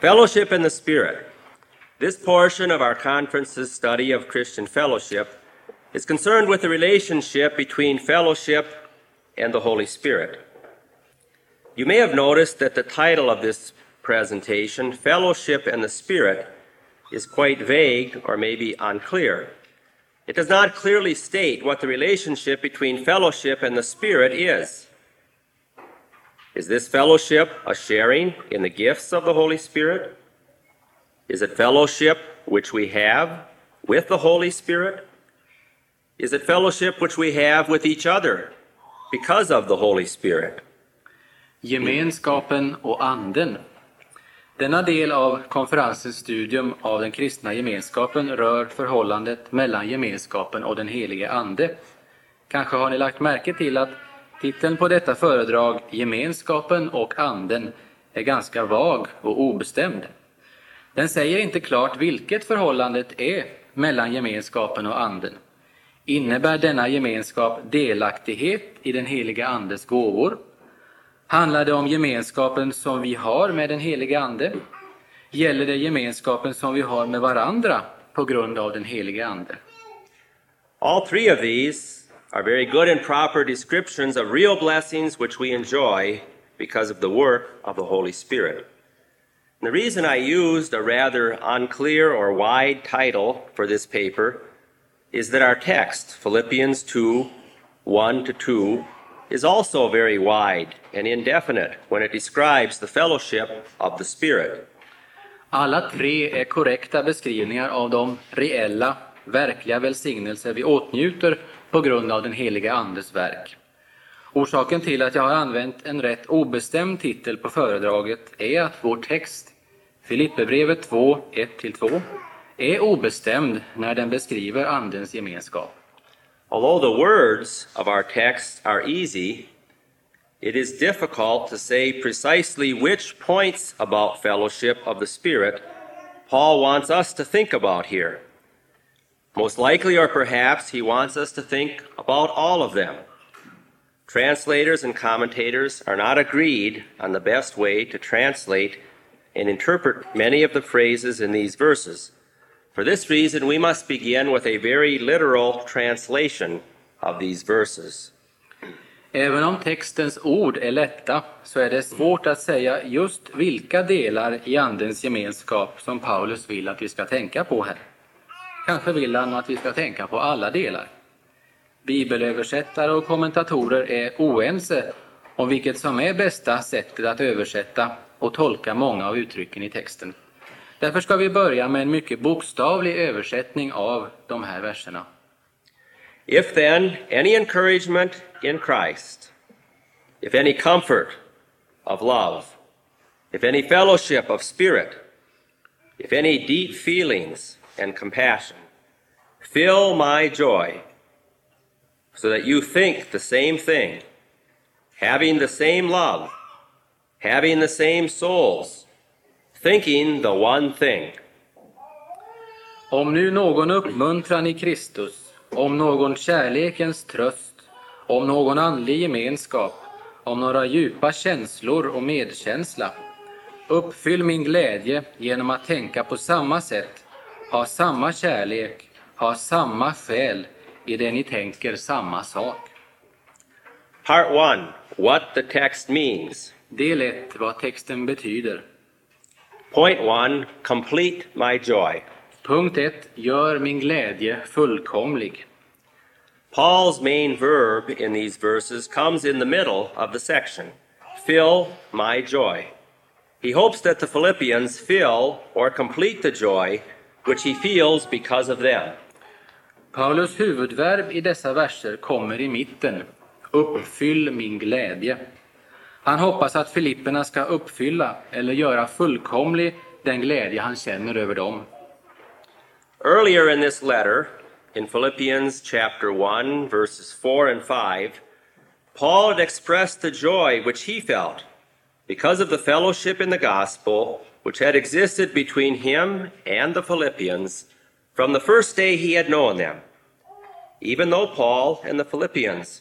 Fellowship in the Spirit. This portion of our conference's study of Christian fellowship is concerned with the relationship between fellowship and the Holy Spirit. You may have noticed that the title of this presentation, Fellowship and the Spirit, is quite vague or maybe unclear. It does not clearly state what the relationship between fellowship and the Spirit is. Is this fellowship a sharing in the gifts of the Holy Spirit? Is it fellowship which we have with the Holy Spirit? Is it fellowship which we have with each other because of the Holy Spirit? Gemenskapen och anden. Denna del av konferensens studium av den kristna gemenskapen rör förhållandet mellan gemenskapen och den helige Ande. Kanske har ni lagt märke till att titeln på detta föredrag, Gemenskapen och Anden, är ganska vag och obestämd. Den säger inte klart vilket förhållandet är mellan gemenskapen och Anden. Innebär denna gemenskap delaktighet i den heliga Andes gåvor? Handlar det om gemenskapen som vi har med den helige Ande? Gäller det gemenskapen som vi har med varandra på grund av den helige Ande? All three of these are very good and proper descriptions of real blessings which we enjoy because of the work of the Holy Spirit. And the reason I used a rather unclear or wide title for this paper is that our text, Philippians 2 1 to 2, is also very wide and indefinite when it describes the fellowship of the Spirit. Alla tre är korrekta beskrivningar av de reella, verkliga välsignelser vi åtnjuter på grund av den heliga Andes verk. Orsaken till att jag har använt en rätt obestämd titel på föredraget är att vår text, Filipperbrevet 2, 1-2, är obestämd när den beskriver Andens gemenskap. Although the words of our text are easy, it is difficult to say precisely which points about fellowship of the Spirit Paul wants us to think about here. Most likely, or perhaps, he wants us to think about all of them. Translators and commentators are not agreed on the best way to translate and interpret many of the phrases in these verses. For this reason, we must begin with a very literal translation of these verses. Även om textens ord är lätta så är det svårt att säga just vilka delar i Andens gemenskap som Paulus vill att vi ska tänka på här. Kanske vill han att vi ska tänka på alla delar. Bibelöversättare och kommentatorer är oense om vilket som är bästa sättet att översätta och tolka många av uttrycken i texten. Därför ska vi börja med en mycket bokstavlig översättning av de här verserna. If then any encouragement in Christ, if any comfort of love, if any fellowship of spirit, if any deep feelings and compassion, fill my joy, so that you think the same thing, having the same love, having the same souls, thinking the one thing. Om nu någon uppmuntran i Kristus, om någon kärlekens tröst, om någon andlig gemenskap, om några djupa känslor och medkänsla, uppfyll min glädje genom att tänka på samma sätt, ha samma kärlek, ha samma själ i det ni tänker samma sak. Part 1 What the text means. Del 1. Vad texten betyder. Point 1 Complete my joy. Punkt 1. Gör min glädje fullkomlig. Paul's main verb in these verses comes in the middle of the section fill my joy. He hopes that the Philippians fill or complete the joy which he feels because of them. Paulus huvudverb i dessa verser kommer i mitten. Uppfyll min glädje. Han hoppas att Filipperna ska uppfylla eller göra fullkomlig den glädje han känner över dem. Earlier in this letter, in Philippians chapter 1, verses 4 and 5, Paul had expressed the joy which he felt because of the fellowship in the gospel which had existed between him and the Philippians from the first day he had known them. Even though Paul and the Philippians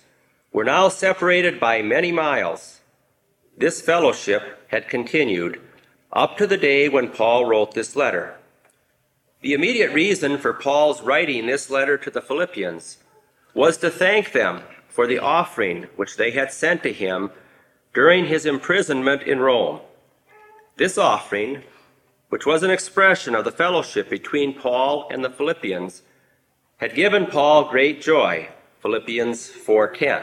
were now separated by many miles, this fellowship had continued up to the day when Paul wrote this letter. The immediate reason for Paul's writing this letter to the Philippians was to thank them for the offering which they had sent to him during his imprisonment in Rome. This offering, which was an expression of the fellowship between Paul and the Philippians, had given Paul great joy. Philippians 4:10.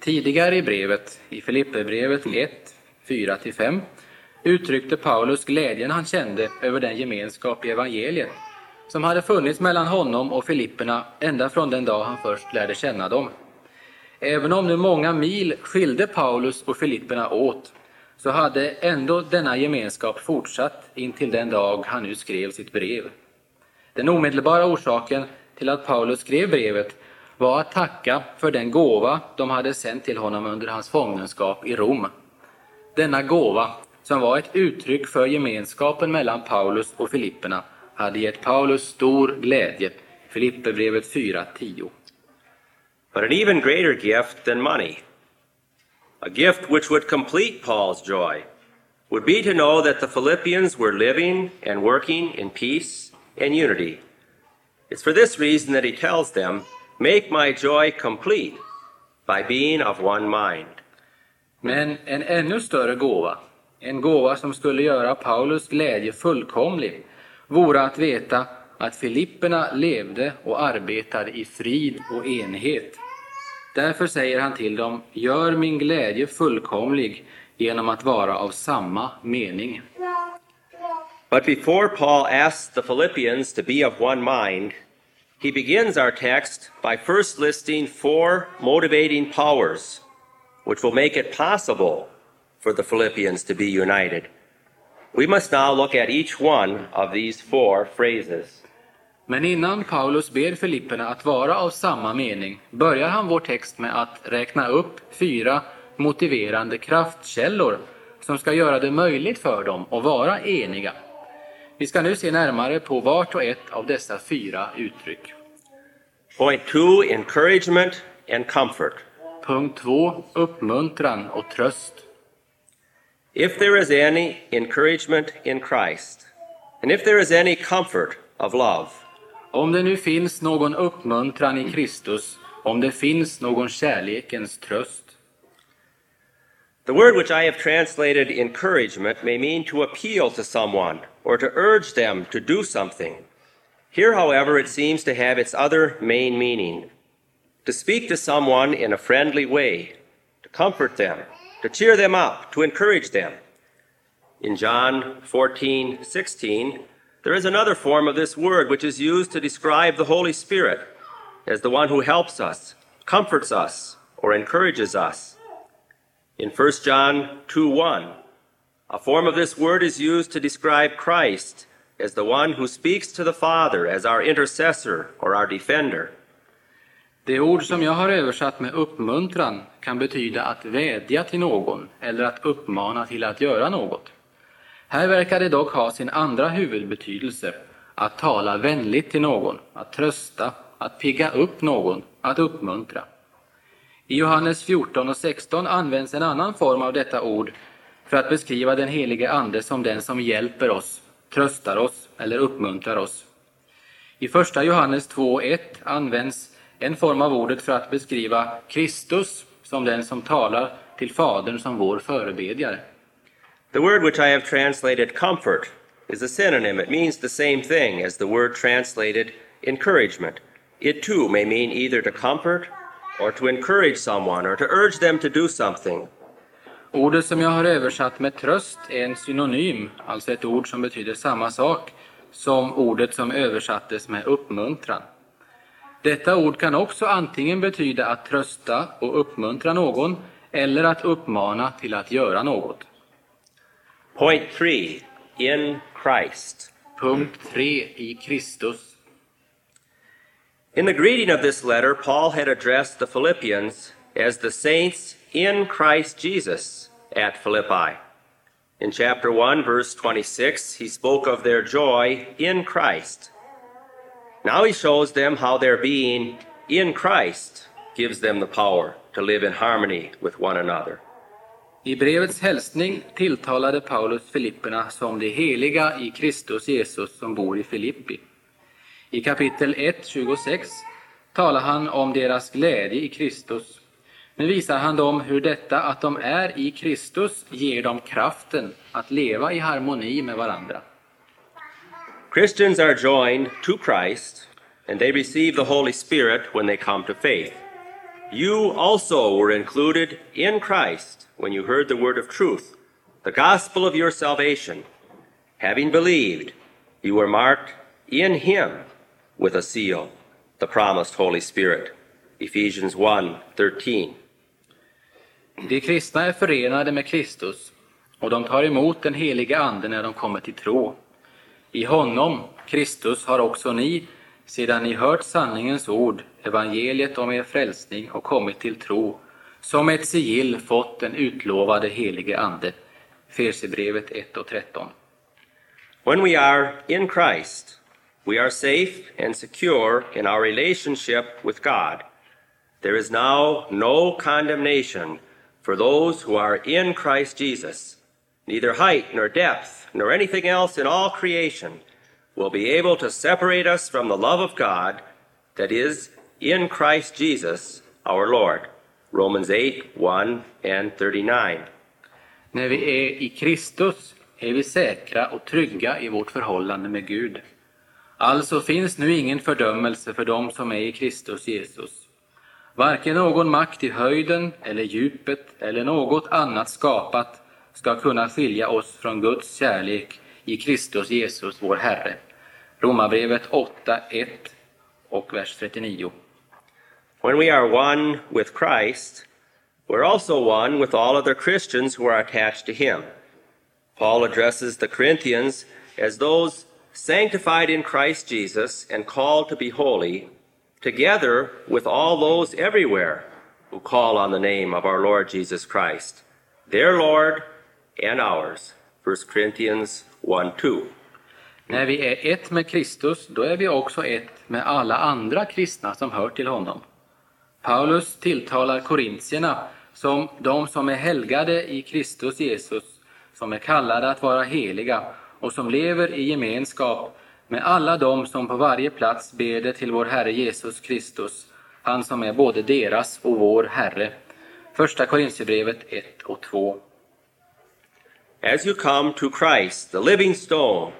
Tidigare i brevet, i Filipperbrevet 1, 4-5, uttryckte Paulus glädjen han kände över den gemenskap i evangeliet som hade funnits mellan honom och Filipperna ända från den dag han först lärde känna dem. Även om nu många mil skilde Paulus och Filipperna åt, så hade ändå denna gemenskap fortsatt intill den dag han nu skrev sitt brev. Den omedelbara orsaken till att Paulus skrev brevet var att tacka för den gåva de hade sänt till honom under hans fångenskap i Rom. Denna gåva, som var ett uttryck för gemenskapen mellan Paulus och Filipperna, hade gett Paulus stor glädje. Filipperbrevet 4.10. But an even greater gift than money, a gift which would complete Paul's joy, would be to know that the Philippians were living and working in peace and unity. It's for this reason that he tells them, Make my joy complete by being of one mind. Men en ännu större gåva, en gåva som skulle göra Paulus glädje fullkomlig, vore att veta att Filipperna levde och arbetade i frid och enhet. Därför säger han till dem, gör min glädje fullkomlig genom att vara av samma mening. But before Paul asks the Philippians to be of one mind, he begins our text by first listing four motivating powers which will make it possible for the Philippians to be united. We must now look at each one of these four phrases. Men innan Paulus ber Filipperna att vara av samma mening börjar han vår text med att räkna upp fyra motiverande kraftkällor som ska göra det möjligt för dem att vara eniga. Vi ska nu se närmare på vart och ett av dessa fyra uttryck. Point two encouragement and comfort. Punkt 2. Uppmuntran och tröst. If there is any encouragement in Christ, and if there is any comfort of love, Om det nu finns någon uppmuntran i Kristus, om det finns någon kärlekens tröst. the word which I have translated encouragement may mean to appeal to someone or to urge them to do something. Here, however, it seems to have its other main meaning to speak to someone in a friendly way, to comfort them, to cheer them up, to encourage them. In John 14, 16, there is another form of this word which is used to describe the Holy Spirit as the one who helps us, comforts us, or encourages us. In 1 John 2 1, a form of this word is used to describe Christ as the one who speaks to the Father as our intercessor or our defender. Det ord som jag har översatt med uppmuntran kan betyda att vädja till någon eller att uppmana till att göra något. Här verkar det dock ha sin andra huvudbetydelse, att tala vänligt till någon, att trösta, att pigga upp någon, att uppmuntra. I Johannes 14 och 16 används en annan form av detta ord för att beskriva den helige Ande som den som hjälper oss, tröstar oss eller uppmuntrar oss. I första Johannes 2.1 används en form av ordet för att beskriva Kristus som den som talar till Fadern som vår förebedjare. The word which I have translated comfort is a synonym. It means the same thing as the word translated encouragement. It too may mean either to comfort or to encourage someone or to urge them to do something. Ordet som jag har översatt med tröst är en synonym, alltså ett ord som betyder samma sak som ordet som översattes med uppmuntran. Detta ord kan också antingen betyda att trösta och uppmuntra någon eller att uppmana till att göra något. Point three in Christ. Punkt 3 i Kristus. In the greeting of this letter, Paul had addressed the Philippians as the saints in Christ Jesus at Philippi. In chapter 1, verse 26, he spoke of their joy in Christ. Now he shows them how their being in Christ gives them the power to live in harmony with one another. I brevets hälsning tilltalade Paulus Filipperna som de heliga i Kristus Jesus som bor i Filippi. I kapitel 1, 26 talar han om deras glädje i Kristus. Nu visar han dem hur detta att de är i Kristus ger dem kraften att leva i harmoni med varandra. Christians are joined to Christ, and they receive the Holy Spirit when they come to faith. You also were included in Christ when you heard the word of truth, the gospel of your salvation. Having believed, you were marked in him with a seal, the promised Holy Spirit. Ephesians 1 13. De kristna är förenade med Kristus och de tar emot den helige Ande när de kommer till tro. I honom, Kristus, har också ni, sedan ni hört sanningens ord, evangeliet om er frälsning och kommit till tro, som ett sigill fått den utlovade helige Ande. Fesebrevet 1 och 13. When we are in Christ, we are safe and secure in our relationship with God. There is now no condemnation for those who are in Christ Jesus. Neither height nor depth nor anything else in all creation will be able to separate us from the love of God that is in Christ Jesus our Lord. Romans 8 1 and 39. När vi är i Kristus är vi säkra och trygga i vårt förhållande med Gud. Alltså finns nu ingen fördömelse för dem som är i Kristus Jesus. Varken någon makt i höjden eller djupet eller något annat skapat ska kunna skilja oss från Guds kärlek i Kristus Jesus, vår Herre. Romarbrevet 8, 1 och vers 39. When we are one with Christ, we're also one with all other Christians who are attached to Him. Paul addresses the Corinthians as those sanctified in Christ Jesus and called to be holy, together with all those everywhere who call on the name of our Lord Jesus Christ, their Lord and ours. 1 Corinthians 1 2. När vi är ett med Kristus, då är vi också ett med alla andra kristna som hör till honom. Paulus tilltalar korintierna som de som är helgade i Kristus Jesus, som är kallade att vara heliga och som lever i gemenskap med alla dem som på varje plats beder till vår Herre Jesus Kristus, han som är både deras och vår Herre. Första Korintierbrevet 1 och 2. As you come to Christ, the living stone,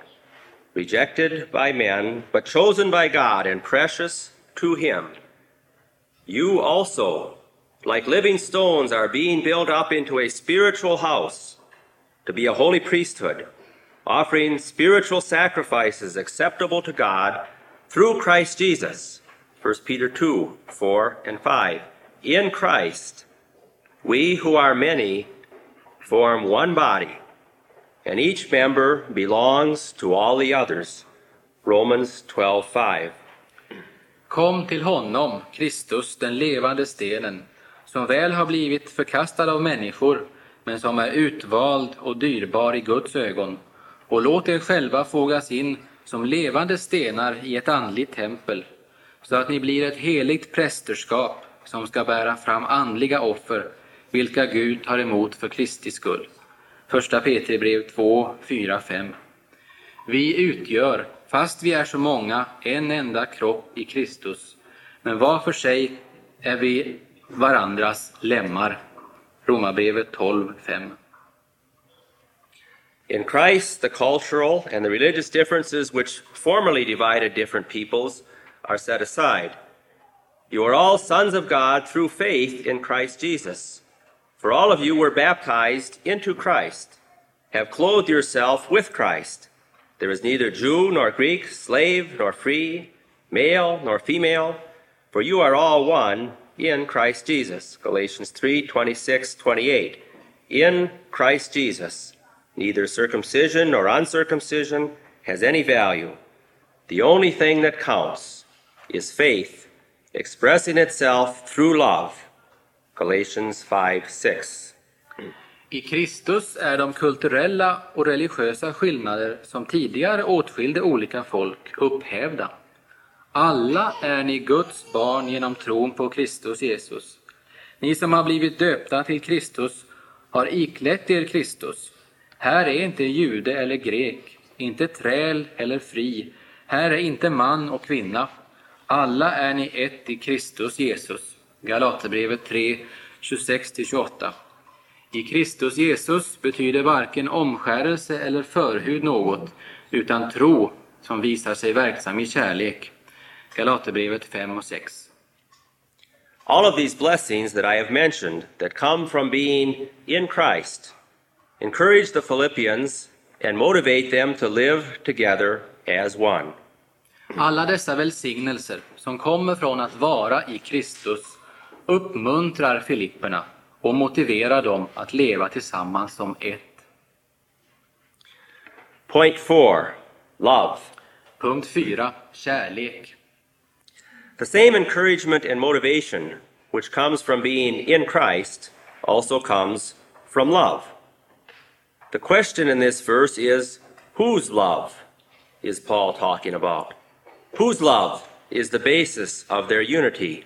rejected by men, but chosen by God and precious to Him, you also, like living stones, are being built up into a spiritual house to be a holy priesthood, offering spiritual sacrifices acceptable to God through Christ Jesus. 1 Peter 2 4 and 5. In Christ, we who are many form one body and each member belongs to all the others. Romans 12:5. Kom till honom, Kristus, den levande stenen, som väl har blivit förkastad av människor, men som är utvald och dyrbar i Guds ögon. Och låt er själva fogas in som levande stenar i ett andligt tempel, så att ni blir ett heligt prästerskap som ska bära fram andliga offer, vilka Gud tar emot för Kristi skull. Första Petri brev 2, 4, 5. Vi utgör, fast vi är så många, en enda kropp i Kristus, men var för sig är vi varandras lemmar. Romarbrevet 12, 5. In Christ, the cultural and the religious differences which formerly divided different peoples are set aside. You are all sons of God through faith in Christ Jesus. For all of you were baptized into Christ, have clothed yourself with Christ. There is neither Jew nor Greek, slave nor free, male nor female, for you are all one in Christ Jesus. Galatians 3 26, 28. In Christ Jesus, neither circumcision nor uncircumcision has any value. The only thing that counts is faith expressing itself through love. Galatians 5 6. I Kristus är de kulturella och religiösa skillnader som tidigare åtskilde olika folk upphävda. Alla är ni Guds barn genom tron på Kristus Jesus. Ni som har blivit döpta till Kristus har iklätt er Kristus. Här är inte jude eller grek, inte träl eller fri. Här är inte man och kvinna. Alla är ni ett i Kristus Jesus. Galaterbrevet 3, 26-28. I Kristus Jesus betyder varken omskärelse eller förhud något, utan tro som visar sig verksam i kärlek. Galaterbrevet 5 och 6. All of these blessings that I have mentioned that come from being in Christ encourage the Philippians and motivate them to live together as one. Alla dessa välsignelser som kommer från att vara i Kristus uppmuntrar Filipperna och motiverar dem att leva tillsammans som ett. Point four love. Punkt 4. Kärlek. The same encouragement and motivation which comes from being in Christ also comes from love. The question in this verse is whose love is Paul talking about? Whose love is the basis of their unity?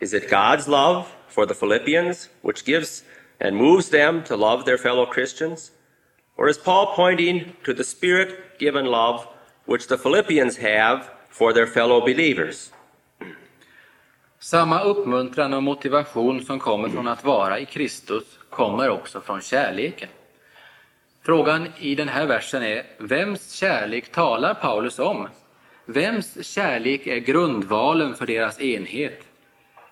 Is it God's love for the Philippians, which gives and moves them to love their fellow Christians? Or is Paul pointing to the Spirit given love which the Philippians have for their fellow believers? Samma uppmuntran och motivation som kommer från att vara i Kristus kommer också från kärleken. Frågan i den här versen är, vems kärlek talar Paulus om? Vems kärlek är grundvalen för deras enhet?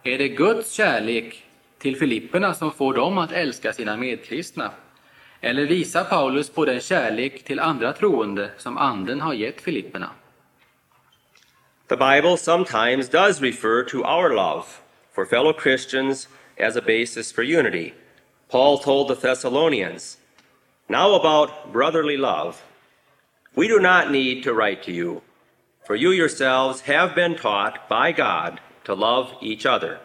Är det Guds kärlek till Filipperna som får dem att älska sina medkristna? Eller visar Paulus på den kärlek till andra troende som Anden har gett Filipperna? The Bible sometimes does refer to our love for fellow Christians as a basis for unity. Paul told the Thessalonians, Now about brotherly love. We do not need to write to you, for you yourselves have been taught by God to love each other.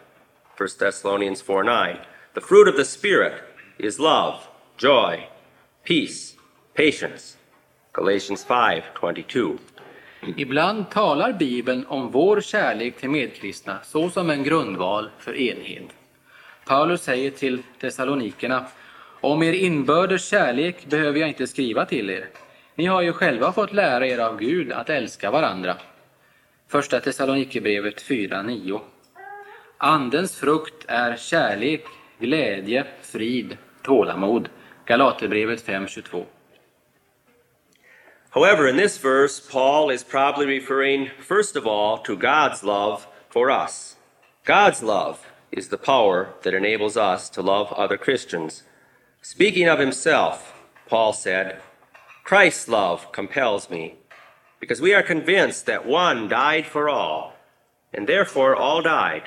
1 Thessalonians 4 9. The fruit of the Spirit is love, joy, peace, patience. Galatians 5 22. Ibland talar Bibeln om vår kärlek till medkristna såsom en grundval för enhet. Paulus säger till Thessalonikerna, om er inbördes kärlek behöver jag inte skriva till er. Ni har ju själva fått lära er av Gud att älska varandra. Första Thessalonikerbrevet 4.9. Andens frukt är kärlek, glädje, frid, tålamod. Galaterbrevet 5.22. However, in this verse, Paul is probably referring, first of all, to God's love for us. God's love is the power that enables us to love other Christians. Speaking of himself, Paul said, Christ's love compels me, because we are convinced that one died for all, and therefore all died.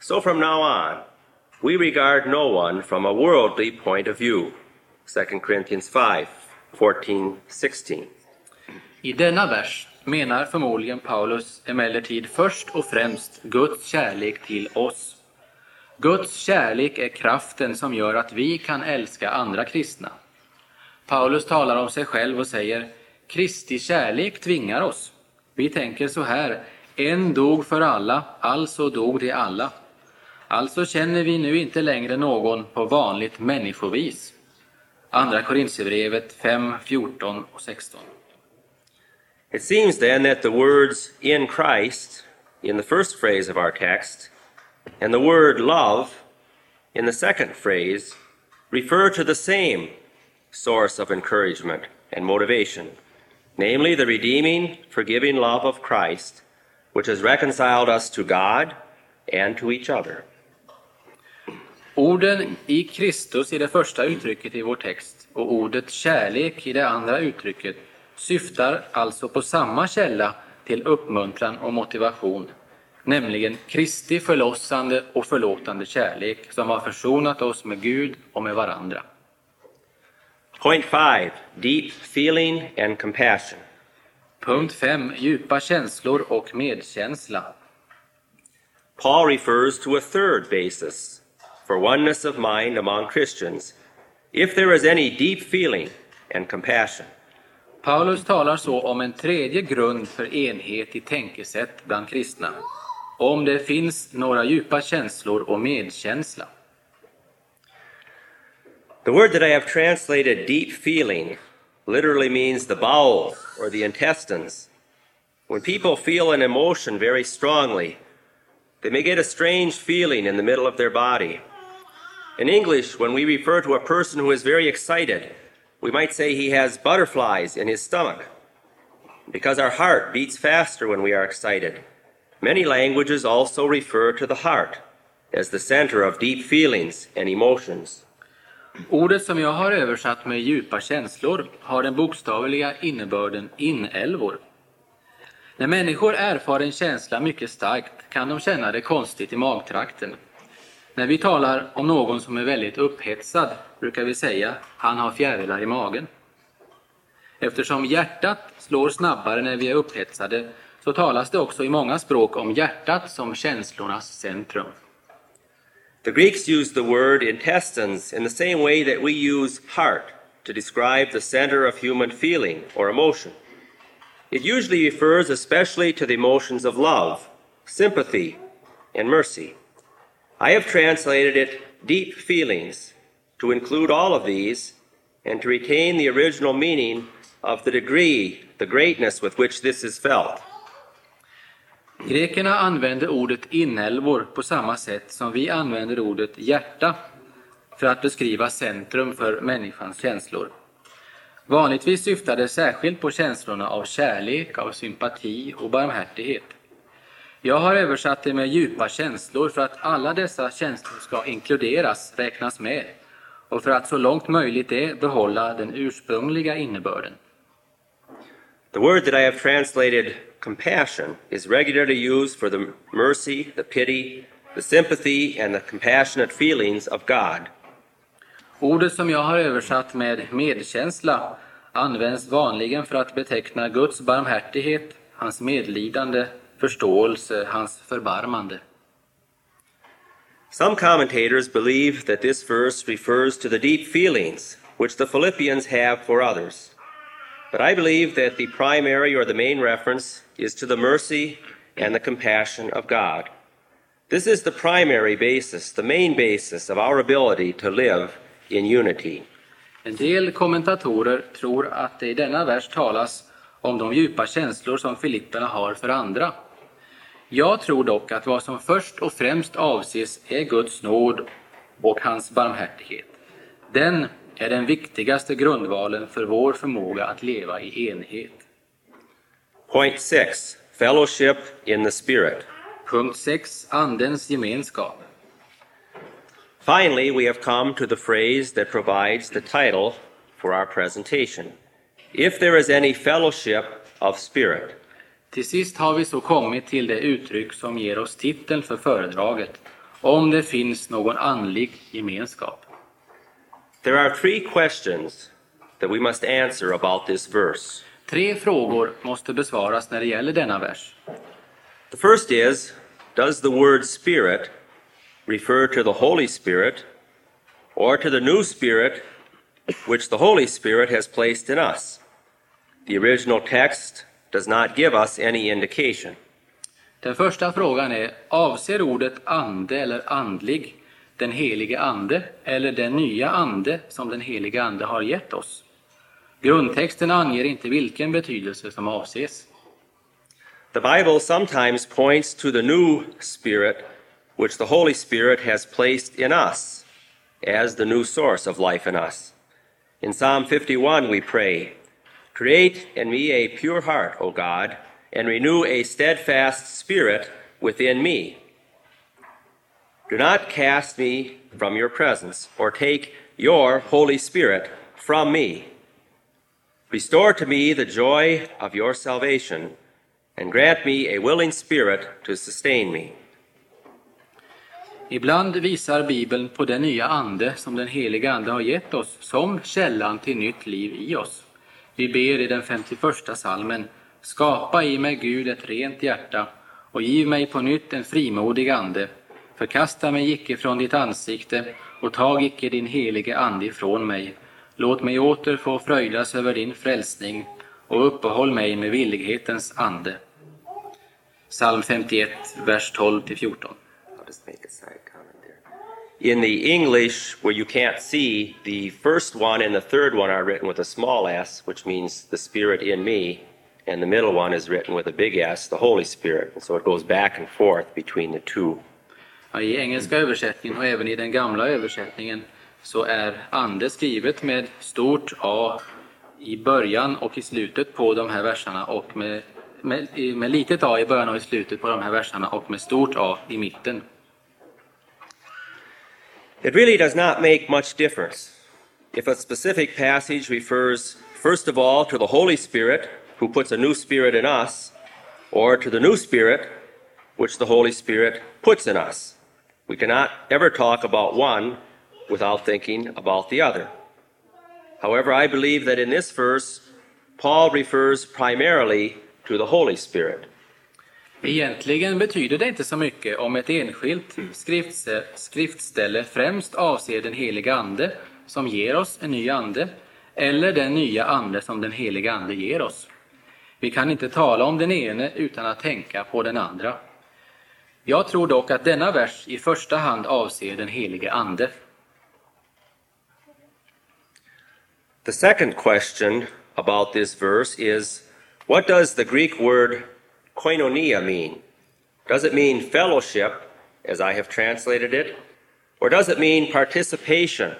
So from now on, we regard no one from a worldly point of view. 2 Corinthians 5 14 16. I denna vers menar förmodligen Paulus emellertid först och främst Guds kärlek till oss. Guds kärlek är kraften som gör att vi kan älska andra kristna. Paulus talar om sig själv och säger Kristi kärlek tvingar oss. Vi tänker så här, en dog för alla, alltså dog de alla. Alltså känner vi nu inte längre någon på vanligt människovis. Andra Korintierbrevet 5, 14 och 16. It seems then that the words in Christ in the first phrase of our text and the word love in the second phrase refer to the same source of encouragement and motivation, namely the redeeming, forgiving love of Christ, which has reconciled us to God and to each other. Orden i Kristus i det första uttrycket i vår text och ordet kärlek i det andra uttrycket syftar alltså på samma källa till uppmuntran och motivation, nämligen Kristi förlossande och förlåtande kärlek som har försonat oss med Gud och med varandra. Point five deep feeling and compassion. Punkt 5. Djupa känslor och medkänsla. Paul refers to a third basis for oneness of mind among Christians if there is any deep feeling and compassion. Paulus talar så om en tredje grund för enhet i tänkesätt bland kristna. Om det finns några djupa känslor och medkänsla. The word that I have translated deep feeling literally means the bowels or the intestines. When people feel an emotion very strongly, they may get a strange feeling in the middle of their body. In English, when we refer to a person who is very excited, we might say he has butterflies in his stomach. Because our heart beats faster when we are excited. Many languages also refer to the heart as the center of deep feelings and emotions. Ordet som jag har översatt med djupa känslor har den bokstavliga innebörden inälvor. När människor erfar en känsla mycket starkt kan de känna det konstigt i magtrakten. När vi talar om någon som är väldigt upphetsad brukar vi säga han har fjärilar i magen. Eftersom hjärtat slår snabbare när vi är upphetsade så talas det också i många språk om hjärtat som känslornas centrum. The Greeks used the word intestines in the same way that we use heart to describe the center of human feeling or emotion. It usually refers especially to the emotions of love, sympathy, and mercy. I have translated it deep feelings to include all of these and to retain the original meaning of the degree, the greatness with which this is felt. Grekerna använde ordet inälvor på samma sätt som vi använder ordet hjärta för att beskriva centrum för människans känslor. Vanligtvis syftar det särskilt på känslorna av kärlek, av sympati och barmhärtighet. Jag har översatt det med djupa känslor för att alla dessa känslor ska inkluderas, räknas med och för att så långt möjligt är behålla den ursprungliga innebörden. The word that I have translated compassion is regularly used for the mercy, the pity, the sympathy, and the compassionate feelings of God. Ordet som jag har översatt med medkänsla används vanligen för att beteckna Guds barmhärtighet, hans medlidande, förståelse, hans förbarmande. Some commentators believe that this verse refers to the deep feelings which the Philippians have for others. But I believe that the primary or the main reference is to the mercy and the compassion of God. This is the primary basis, the main basis of our ability to live in unity. En del kommentatorer tror att det i denna vers talas om de djupa känslor som filipperna har för andra. Jag tror dock att vad som först och främst avses är Guds nåd och hans barmhärtighet. Den är den viktigaste grundvalen för vår förmåga att leva i enhet. Point six fellowship in the Spirit. Punkt 6. Andens gemenskap. Finally, we have come to the phrase that provides the title for our presentation. If there is any fellowship of spirit. Till sist har vi så kommit till det uttryck som ger oss titeln för föredraget. Om det finns någon andlig gemenskap. There are three questions that we must answer about this verse. Tre frågor måste besvaras när det gäller denna vers. The first is Does the word Spirit refer to the Holy Spirit or to the new Spirit which the Holy Spirit has placed in us? The original text does not give us any indication. Den första frågan är, avser ordet ande eller andlig den helige ande eller den nya ande som den helige ande har gett oss? Grundtexten anger inte vilken betydelse som avses. The Bible sometimes points to the new Spirit which the Holy Spirit has placed in us as the new source of life in us. In Psalm 51, we pray, Create in me a pure heart, O God, and renew a steadfast spirit within me. Do not cast me from your presence, or take your Holy Spirit from me. Restore to me the joy of your salvation, and grant me a willing spirit to sustain me. Ibland visar Bibeln på den nya ande som den heliga ande har gett oss som källan till nytt liv i oss. Vi ber i den 51 salmen Skapa i mig Gud ett rent hjärta och giv mig på nytt en frimodig ande. Förkasta mig icke från ditt ansikte och tag icke din helige ande ifrån mig. Låt mig åter få fröjdas över din frälsning och uppehåll mig med villighetens ande. Psalm 51, vers 12-14. I'll just make a side comment there. In the English, where you can't see, the first one and the third one are written with a small s, which means the Spirit in me, and the middle one is written with a big S, the Holy Spirit. And so it goes back and forth between the two. I engelska översättningen och även i den gamla översättningen så är ande skrivet med stort A i början och i slutet på de här verserna och med, med, med litet a i början och i slutet på de här verserna och med stort A i mitten. It really does not make much difference if a specific passage refers, first of all, to the Holy Spirit, who puts a new spirit in us, or to the new spirit, which the Holy Spirit puts in us. We cannot ever talk about one without thinking about the other. However, I believe that in this verse, Paul refers primarily to the Holy Spirit. Egentligen betyder det inte så mycket om ett enskilt skriftställe främst avser den heliga Ande som ger oss en ny ande eller den nya ande som den heliga Ande ger oss. Vi kan inte tala om den ene utan att tänka på den andra. Jag tror dock att denna vers i första hand avser den helige Ande. The second question about this verse is what does the Greek word koinonia mean? Does it mean fellowship, as I have translated it, or does it mean participation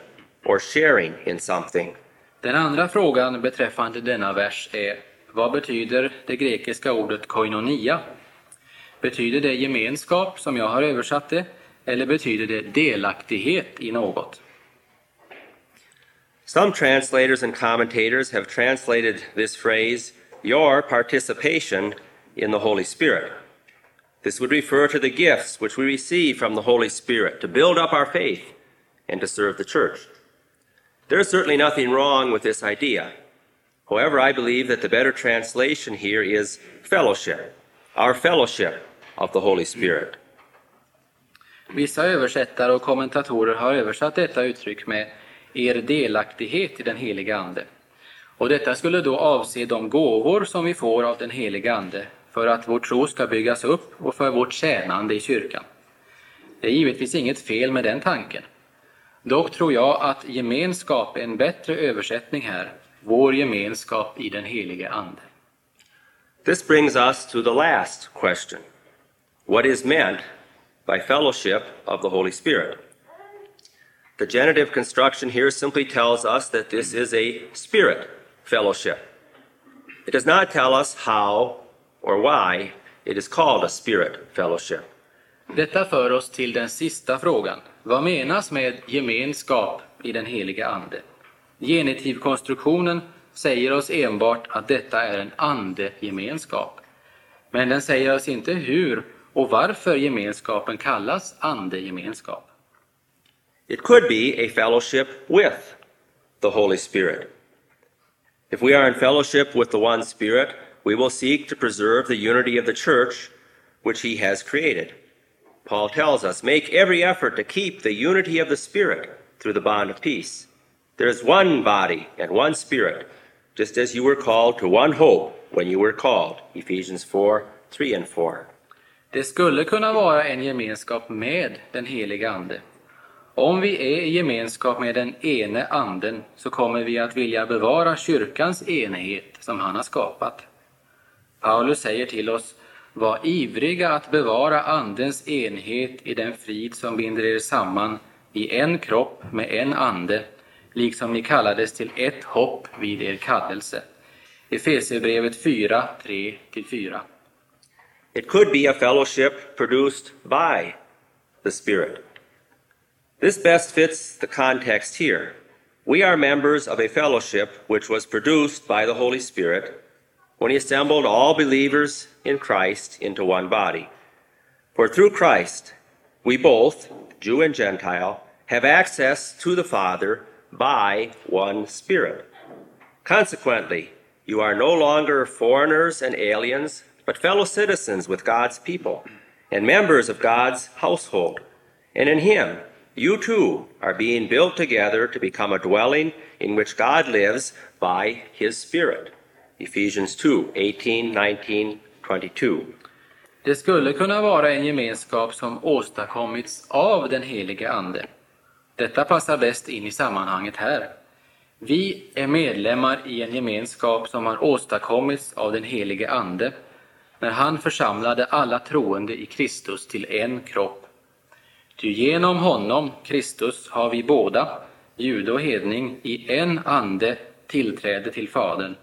or sharing in something? Den andra frågan beträffande denna vers är vad betyder det grekiska ordet koinonia? Betyder det gemenskap, som jag har översatt det, eller betyder det delaktighet i något? Some translators and commentators have translated this phrase, your participation in the Holy Spirit. This would refer to the gifts which we receive from the Holy Spirit to build up our faith and to serve the church. There is certainly nothing wrong with this idea. However, I believe that the better translation here is fellowship, our fellowship of the Holy Spirit. Vissa översättare och kommentatorer har översatt detta uttryck med er delaktighet i den heliga Ande. Och detta skulle då avse de gåvor som vi får av den heliga Ande för att vår tro ska byggas upp och för vårt tjänande i kyrkan. Det är givetvis inget fel med den tanken. Dock tror jag att gemenskap är en bättre översättning här, vår gemenskap i den helige Ande. This brings us to the last question What is meant by fellowship of the Holy Spirit? The genitive construction here simply tells us that this is a spirit fellowship. It does not tell us how or why it is called a spirit fellowship. Detta för oss till den sista frågan. Vad menas med gemenskap i den heliga Ande? Genitivkonstruktionen säger oss enbart att detta är en andegemenskap. Men den säger oss inte hur och varför gemenskapen kallas andegemenskap. It could be a fellowship with the Holy Spirit. If we are in fellowship with the one Spirit, we will seek to preserve the unity of the church which He has created. Paul tells us, make every effort to keep the unity of the Spirit through the bond of peace. There is one body and one Spirit, just as you were called to one hope when you were called. Ephesians 4 3 and 4. Det skulle kunna vara en gemenskap med den heliga Ande. Om vi är i gemenskap med den ene anden så kommer vi att vilja bevara kyrkans enhet som han har skapat. Paulus säger till oss, var ivriga att bevara andens enhet i den frid som binder er samman i en kropp med en ande, liksom ni kallades till ett hopp vid er kallelse. Efesierbrevet 4, 3-4. It could be a fellowship produced by the Spirit. This best fits the context here. We are members of a fellowship which was produced by the Holy Spirit when He assembled all believers in Christ into one body. For through Christ, we both, Jew and Gentile, have access to the Father by one Spirit. Consequently, you are no longer foreigners and aliens, but fellow citizens with God's people and members of God's household. And in Him, you too are being built together to become a dwelling in which God lives by His Spirit. Ephesians 2 18, 19, 22. Det skulle kunna vara en gemenskap som åstadkommits av den helige Ande. Detta passar bäst in i sammanhanget här. Vi är medlemmar i en gemenskap som har åstadkommits av den helige Ande när han församlade alla troende i Kristus till en kropp. Ty genom honom, Kristus, har vi båda, jude och hedning, i en ande tillträde till Fadern.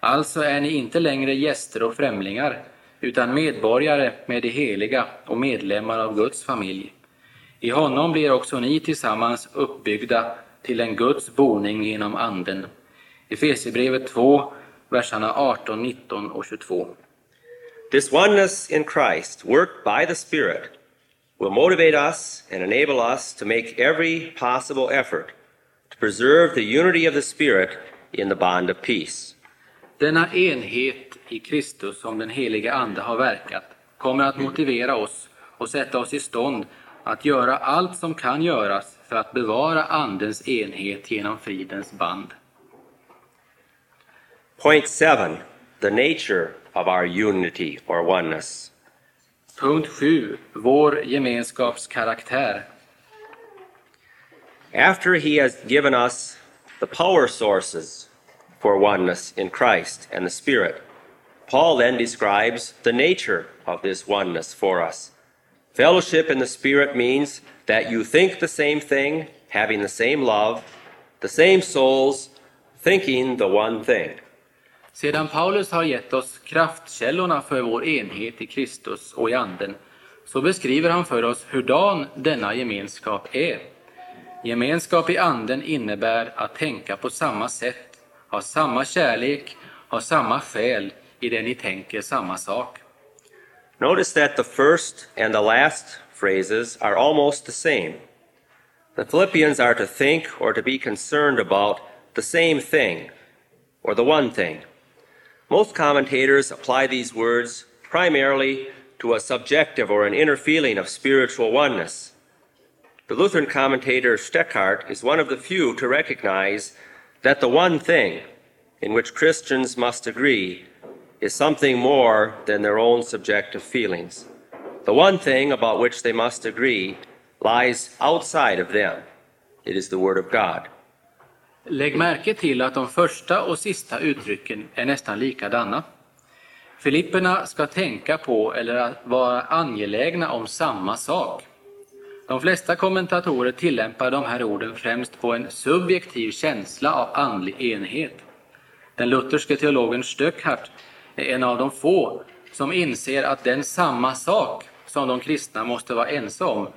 Alltså är ni inte längre gäster och främlingar, utan medborgare med de heliga och medlemmar av Guds familj. I honom blir också ni tillsammans uppbyggda till en Guds boning genom Anden. Efesierbrevet 2, verserna 18, 19 och 22. This oneness in Christ, worked by the Spirit, will motivate us and enable us to make every possible effort to preserve the unity of the Spirit in the bond of peace. Denna enhet i Kristus som den helige Ande har verkat kommer att motivera oss och sätta oss i stånd att göra allt som kan göras för att bevara Andens enhet genom fridens band. Point seven the nature of our unity or oneness. Punkt 7. Vår gemenskapskaraktär. After he has given us the power sources for oneness in Christ and the Spirit, Paul then describes the nature of this oneness for us. Fellowship in the Spirit means that you think the same thing, having the same love, the same souls, thinking the one thing. Sedan Paulus har gett oss kraftkällorna för vår enhet i Kristus och i Anden, så beskriver han för oss hurdan denna gemenskap är. Gemenskap i Anden innebär att tänka på samma sätt, ha samma kärlek, ha samma själ i det ni tänker samma sak. Notice that the first and the last phrases are almost the same. The Philippians are to think or to be concerned about the same thing, or the one thing. Most commentators apply these words primarily to a subjective or an inner feeling of spiritual oneness. The Lutheran commentator Steckhart is one of the few to recognize that the one thing in which Christians must agree is something more than their own subjective feelings. The one thing about which they must agree lies outside of them. It is the Word of God. Lägg märke till att de första och sista uttrycken är nästan likadana. Filipperna ska tänka på eller vara angelägna om samma sak. De flesta kommentatorer tillämpar de här orden främst på en subjektiv känsla av andlig enhet. Den lutherske teologen Stöckhart är en av de få som inser att den samma sak som de kristna måste vara ense om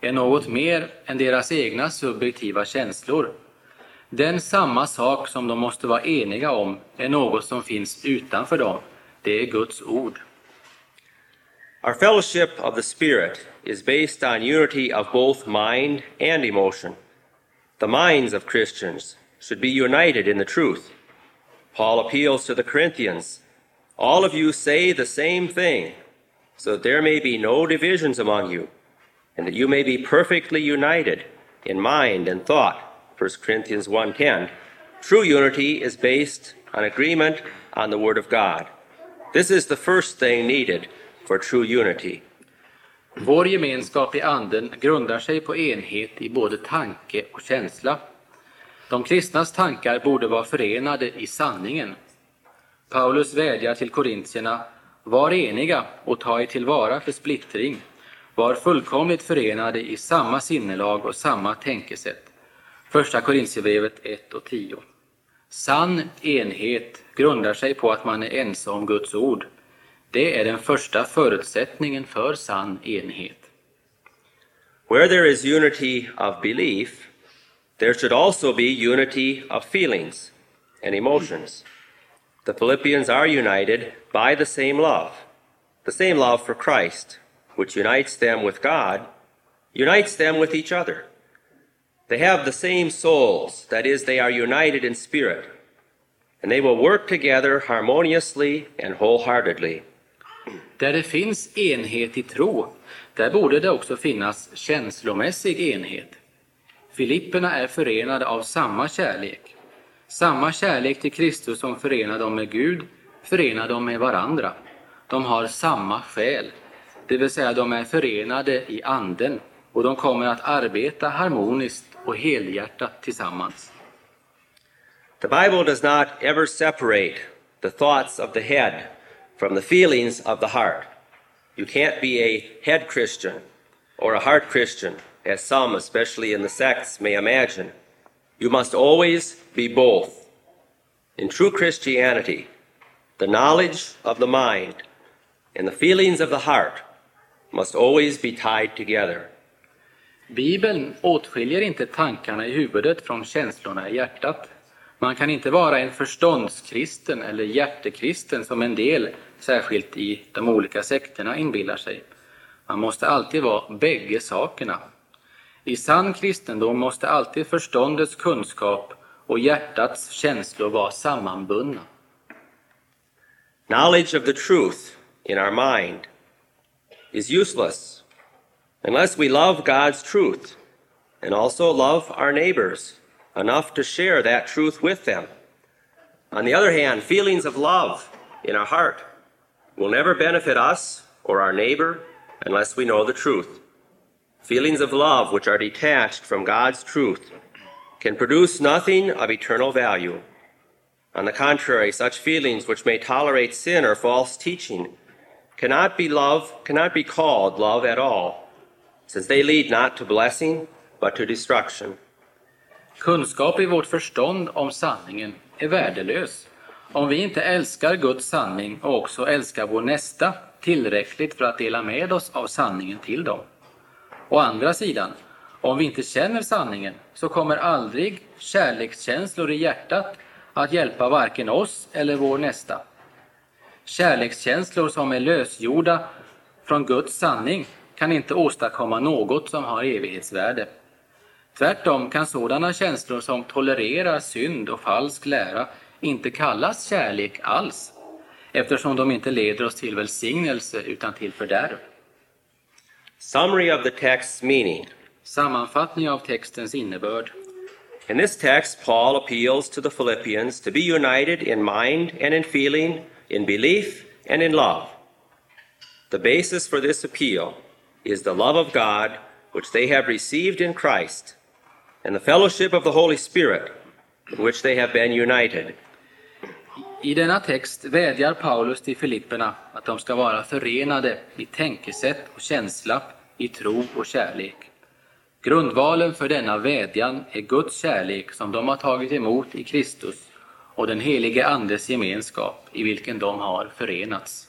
är något mer än deras egna subjektiva känslor. Den samma sak som de måste vara eniga om är något som finns utanför dem. Det är Guds ord. Our fellowship of the Spirit is based on unity of both mind and emotion. The minds of Christians should be united in the truth. Paul appeals to the Corinthians All of you say the same thing, so that there may be no divisions among you, and that you may be perfectly united in mind and thought. 1 Corinthians 1:10. True unity is based on agreement on the word of God. This is the first thing needed for true unity. Vår gemenskap i Anden grundar sig på enhet i både tanke och känsla. De kristnas tankar borde vara förenade i sanningen. Paulus vädjar till korintierna, var eniga och ta er tillvara för splittring. Var fullkomligt förenade i samma sinnelag och samma tänkesätt. Första Korintierbrevet 1 och 10. Sann enhet grundar sig på att man är ense om Guds ord. Det är den första förutsättningen för sann enhet. Where there is unity of belief, there should also be unity of feelings and emotions. The Philippians are united by the same love, the same love for Christ, which unites them with God, unites them with each other. They have the same souls, that is, they are united in spirit, and they will work together harmoniously and wholeheartedly. Där det finns enhet i tro, där borde det också finnas känslomässig enhet. Filipperna är förenade av samma kärlek. Samma kärlek till Kristus som förenar dem med Gud förenar dem med varandra. De har samma själ, det vill säga de är förenade i anden och de kommer att arbeta harmoniskt och helhjärtat tillsammans. The Bible does not ever separate the thoughts of the head from the feelings of the heart. You can't be a head Christian or a heart Christian, as some, especially in the sects, may imagine. You must always be both. In true Christianity, the knowledge of the mind and the feelings of the heart must always be tied together. Bibeln åtskiljer inte tankarna i huvudet från känslorna i hjärtat. Man kan inte vara en förståndskristen eller hjärtekristen som en del, särskilt i de olika sekterna, inbillar sig. Man måste alltid vara bägge sakerna. I sann kristendom måste alltid förståndets kunskap och hjärtats känslor vara sammanbundna. Knowledge of the truth in our mind is useless unless we love God's truth and also love our neighbors enough to share that truth with them. On the other hand, feelings of love in our heart will never benefit us or our neighbor unless we know the truth. Feelings of love which are detached from God's truth can produce nothing of eternal value. On the contrary, such feelings which may tolerate sin or false teaching cannot be love, cannot be called love at all, since they lead not to blessing, but to destruction. Kunskap i vårt förstånd om sanningen är värdelös om vi inte älskar Guds sanning och också älskar vår nästa tillräckligt för att dela med oss av sanningen till dem. Å andra sidan, om vi inte känner sanningen så kommer aldrig kärlekskänslor i hjärtat att hjälpa varken oss eller vår nästa. Kärlekskänslor som är lösgjorda från Guds sanning kan inte åstadkomma något som har evighetsvärde. Tvärtom kan sådana känslor som tolererar synd och falsk lära inte kallas kärlek alls, eftersom de inte leder oss till välsignelse utan till fördärv. Summary of the text's meaning. Sammanfattning av textens innebörd. In this text, Paul appeals to the Philippians to be united in mind and in feeling, in belief and in love. The basis for this appeal is the love of God which they have received in Christ and the fellowship of the Holy Spirit in which they have been united. I denna text vädjar Paulus till Filipperna att de ska vara förenade i tänkesätt och känsla, i tro och kärlek. Grundvalen för denna vädjan är Guds kärlek som de har tagit emot i Kristus och den helige Andes gemenskap i vilken de har förenats.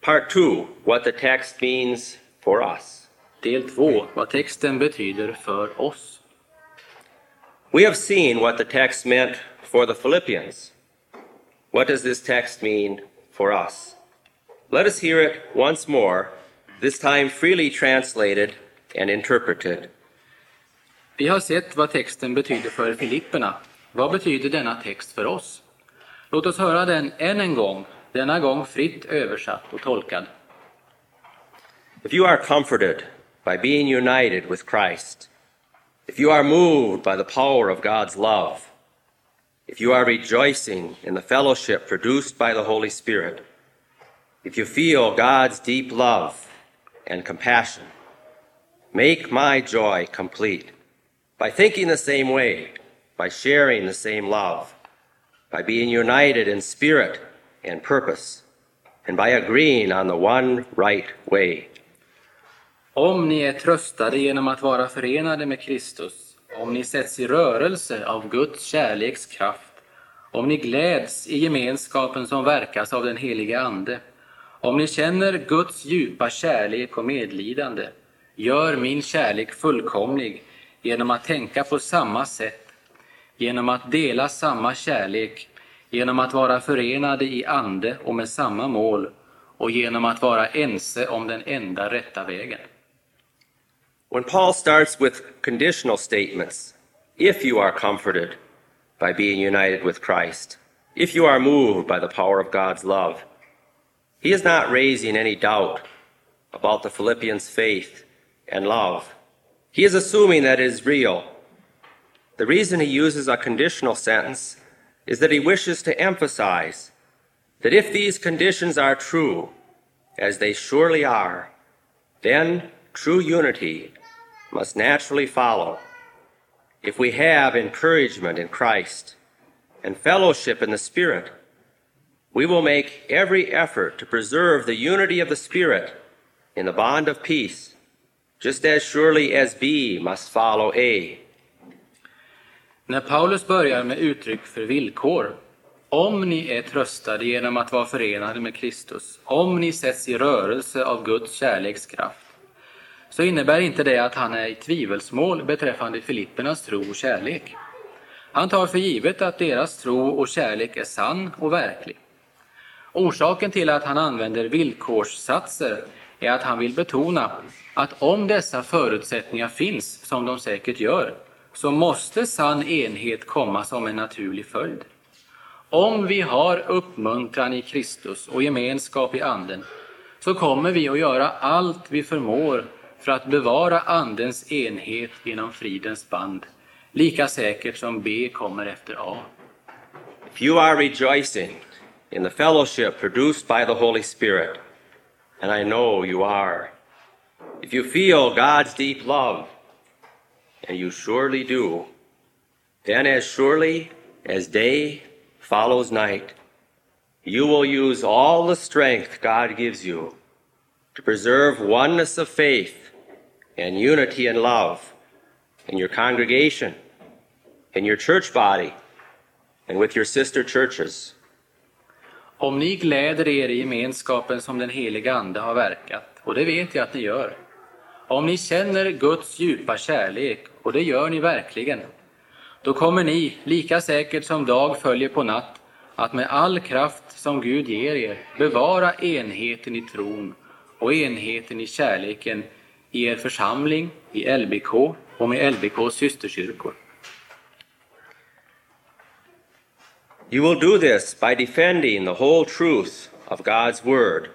Part 2 What the text means for us. Del 2. Vad texten betyder för oss. We have seen what the text meant for the Philippians. What does this text mean for us? Let us hear it once more, this time freely translated and interpreted. Vi har sett vad texten betyder för Filipperna. Vad betyder denna text för oss? Låt oss höra den än en gång, denna gång fritt översatt och tolkad. If you are comforted by being united with Christ, if you are moved by the power of God's love, if you are rejoicing in the fellowship produced by the Holy Spirit, if you feel God's deep love and compassion, make my joy complete by thinking the same way, by sharing the same love, by being united in spirit and purpose, and by agreeing on the one right way. Om ni är tröstade genom att vara förenade med Kristus, om ni sätts i rörelse av Guds kärlekskraft, om ni gläds i gemenskapen som verkas av den helige Ande, om ni känner Guds djupa kärlek och medlidande, gör min kärlek fullkomlig genom att tänka på samma sätt, genom att dela samma kärlek, genom att vara förenade i ande och med samma mål och genom att vara ense om den enda rätta vägen. When Paul starts with conditional statements, if you are comforted by being united with Christ, if you are moved by the power of God's love, he is not raising any doubt about the Philippians' faith and love. He is assuming that it is real. The reason he uses a conditional sentence is that he wishes to emphasize that if these conditions are true, as they surely are, then true unity must naturally follow. if we have encouragement in Christ and fellowship in the Spirit, we will make every effort to preserve the unity of the Spirit in the bond of peace, just as surely as B must follow A. När Paulus börjar med uttryck för villkor, om ni är tröstade genom att vara förenade med Kristus, om ni sätts i rörelse av Guds kärlekskraft, så innebär inte det att han är i tvivelsmål beträffande Filippernas tro och kärlek. Han tar för givet att deras tro och kärlek är sann och verklig. Orsaken till att han använder villkorssatser är att han vill betona att om dessa förutsättningar finns, som de säkert gör, så måste sann enhet komma som en naturlig följd. Om vi har uppmuntran i Kristus och gemenskap i Anden, så kommer vi att göra allt vi förmår för att bevara Andens enhet genom fridens band, lika säkert som B kommer efter A. If you are rejoicing in the fellowship produced by the Holy Spirit, and I know you are, if you feel God's deep love, and you surely do, then as surely as day follows night, you will use all the strength God gives you to preserve oneness of faith and unity and love in your congregation, in your church body, and with your sister churches. Om ni gläder er i gemenskapen som den heliga Ande har verkat, och det vet jag att ni gör, om ni känner Guds djupa kärlek, och det gör ni verkligen, då kommer ni, lika säkert som dag följer på natt, att med all kraft som Gud ger er bevara enheten i tron och enheten i kärleken i er församling, i LBK och med LBKs systerkyrkor. You will do this by defending the whole truth of God's Word,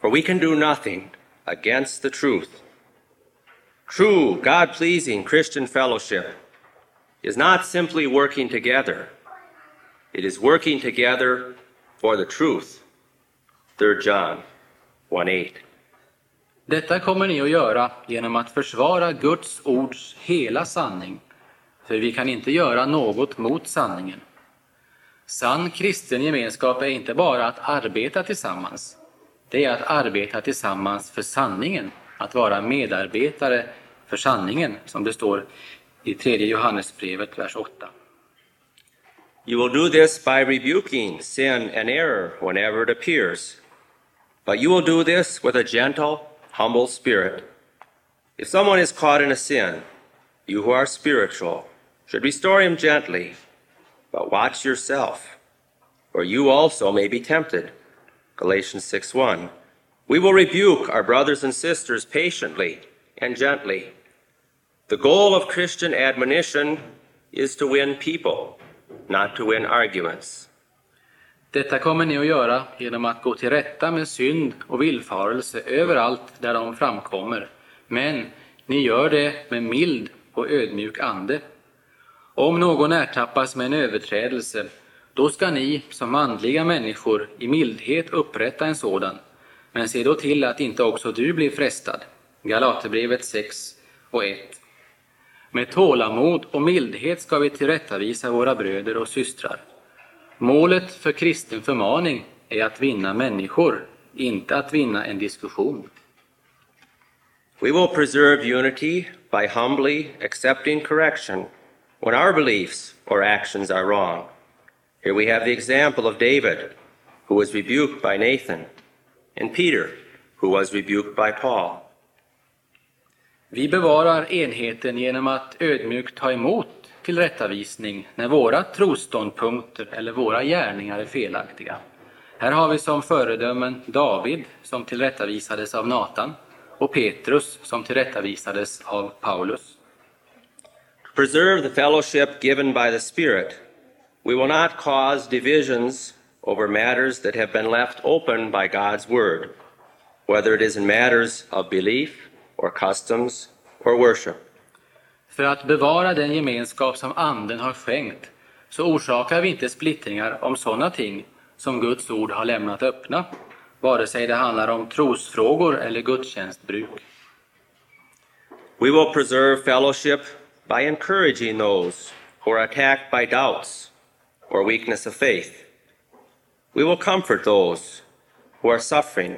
for we can do nothing against the truth. True, God pleasing Christian fellowship is not simply working together, it is working together for the truth. 3 John 1 8. Detta kommer ni att göra genom att försvara Guds ords hela sanning, för vi kan inte göra något mot sanningen. Sann kristen gemenskap är inte bara att arbeta tillsammans, det är att arbeta tillsammans för sanningen, att vara medarbetare för sanningen, som det står i tredje Johannesbrevet, vers 8. You will do this by rebuking sin and error whenever it appears. But you will do this with a gentle, humble spirit. If someone is caught in a sin, you who are spiritual should restore him gently, but watch yourself, or you also may be tempted. Galatians 6 1. We will rebuke our brothers and sisters patiently and gently. The goal of Christian admonition is to win people, not to win arguments. Detta kommer ni att göra genom att gå till rätta med synd och villfarelse överallt där de framkommer. Men ni gör det med mild och ödmjuk ande. Om någon ertappas med en överträdelse, då ska ni som andliga människor i mildhet upprätta en sådan. Men se då till att inte också du blir frestad. Galaterbrevet 6 och 1. Med tålamod och mildhet ska vi tillrättavisa våra bröder och systrar. Målet för kristen förmaning är att vinna människor, inte att vinna en diskussion. We will preserve unity by humbly accepting correction when our beliefs or actions are wrong. Here we have the example of David, who was rebuked by Nathan, and Peter, who was rebuked by Paul. Vi bevarar enheten genom att ödmjukt ta emot tillrättavisning när våra trosståndpunkter eller våra gärningar är felaktiga. Här har vi som föredömen David som tillrättavisades av Natan och Petrus som tillrättavisades av Paulus. Preserve the fellowship given by the Spirit, we will not cause divisions over matters that have been left open by God's Word, whether it is in matters of belief or customs or worship. För att bevara den gemenskap som Anden har skänkt så orsakar vi inte splittringar om sådana ting som Guds ord har lämnat öppna, vare sig det handlar om trosfrågor eller gudstjänstbruk. We will preserve fellowship by encouraging those who are attacked by doubts or weakness of faith. We will comfort those who are suffering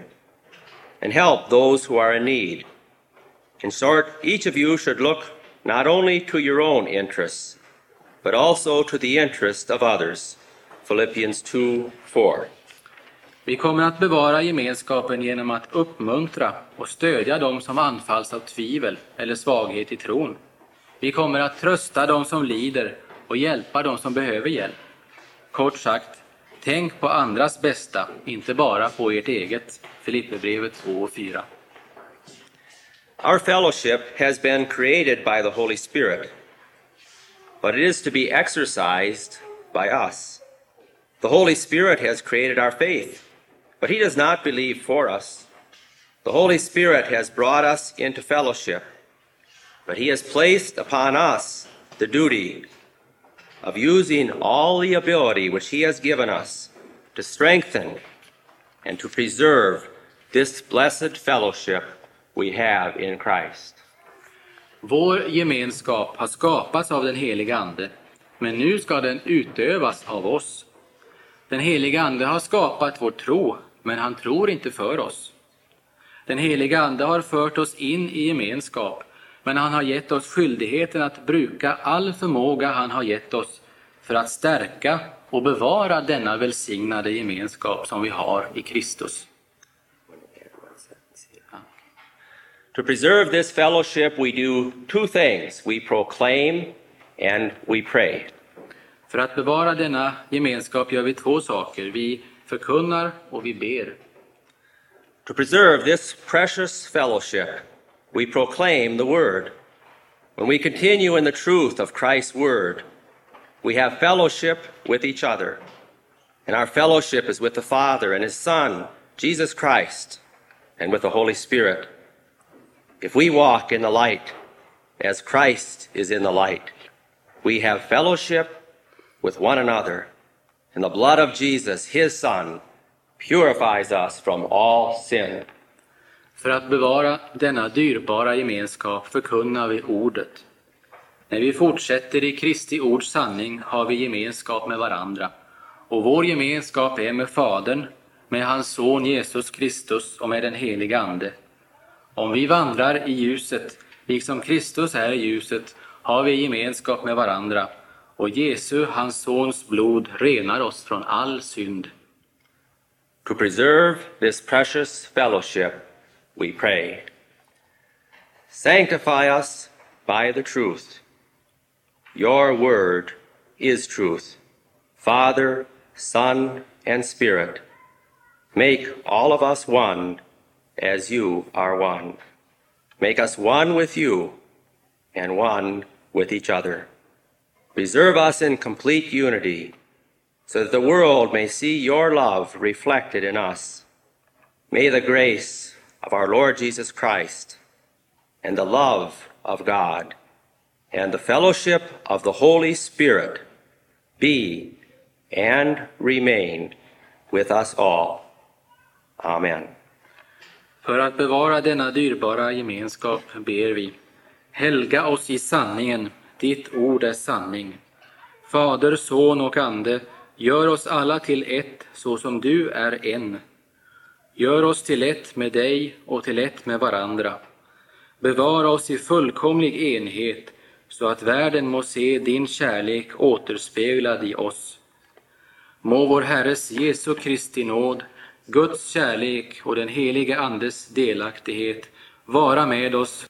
and help those who are in need. In short, each of you should look not only to your own interests, but also to the interest of others. Philippians 2 4. Vi kommer att bevara gemenskapen genom att uppmuntra och stödja dem som anfalls av tvivel eller svaghet i tron. Vi kommer att trösta dem som lider och hjälpa dem som behöver hjälp. Kort sagt, tänk på andras bästa, inte bara på ert eget. Filipperbrevet 2 och 4. Our fellowship has been created by the Holy Spirit, but it is to be exercised by us. The Holy Spirit has created our faith, but He does not believe for us. The Holy Spirit has brought us into fellowship, but He has placed upon us the duty of using all the ability which He has given us to strengthen and to preserve this blessed fellowship we have in Christ. Vår gemenskap har skapats av den heliga Ande, men nu ska den utövas av oss. Den heliga Ande har skapat vår tro, men han tror inte för oss. Den heliga Ande har fört oss in i gemenskap, men han har gett oss skyldigheten att bruka all förmåga han har gett oss för att stärka och bevara denna välsignade gemenskap som vi har i Kristus. To preserve this fellowship, we do two things we proclaim and we pray. För att bevara denna gemenskap gör vi två saker. Vi förkunnar och vi ber. To preserve this precious fellowship, we proclaim the Word. When we continue in the truth of Christ's Word, we have fellowship with each other. And our fellowship is with the Father and His Son, Jesus Christ, and with the Holy Spirit. If we walk in the light as Christ is in the light, we have fellowship with one another, and the blood of Jesus, His Son, purifies us from all sin. För att bevara denna dyrbara gemenskap förkunnar vi ordet. När vi fortsätter i Kristi ords sanning har vi gemenskap med varandra. Och vår gemenskap är med Fadern, med hans son Jesus Kristus och med den heliga Ande. Om vi vandrar i ljuset, liksom Kristus är i ljuset, har vi gemenskap med varandra och Jesu, hans sons blod, renar oss från all synd. To preserve this precious fellowship, we pray. Sanctify us by the truth. Your word is truth. Father, Son, and Spirit, make all of us one as you are one. Make us one with you and one with each other. Preserve us in complete unity so that the world may see your love reflected in us. May the grace of our Lord Jesus Christ and the love of God and the fellowship of the Holy Spirit be and remain with us all. Amen. För att bevara denna dyrbara gemenskap ber vi. Helga oss i sanningen, ditt ord är sanning. Fader, son och ande, gör oss alla till ett så som du är en. Gör oss till ett med dig och till ett med varandra. Bevara oss i fullkomlig enhet så att världen må se din kärlek återspeglad i oss. Må vår Herres Jesu Kristi nåd, Guds kärlek och den helige Andes delaktighet vara med oss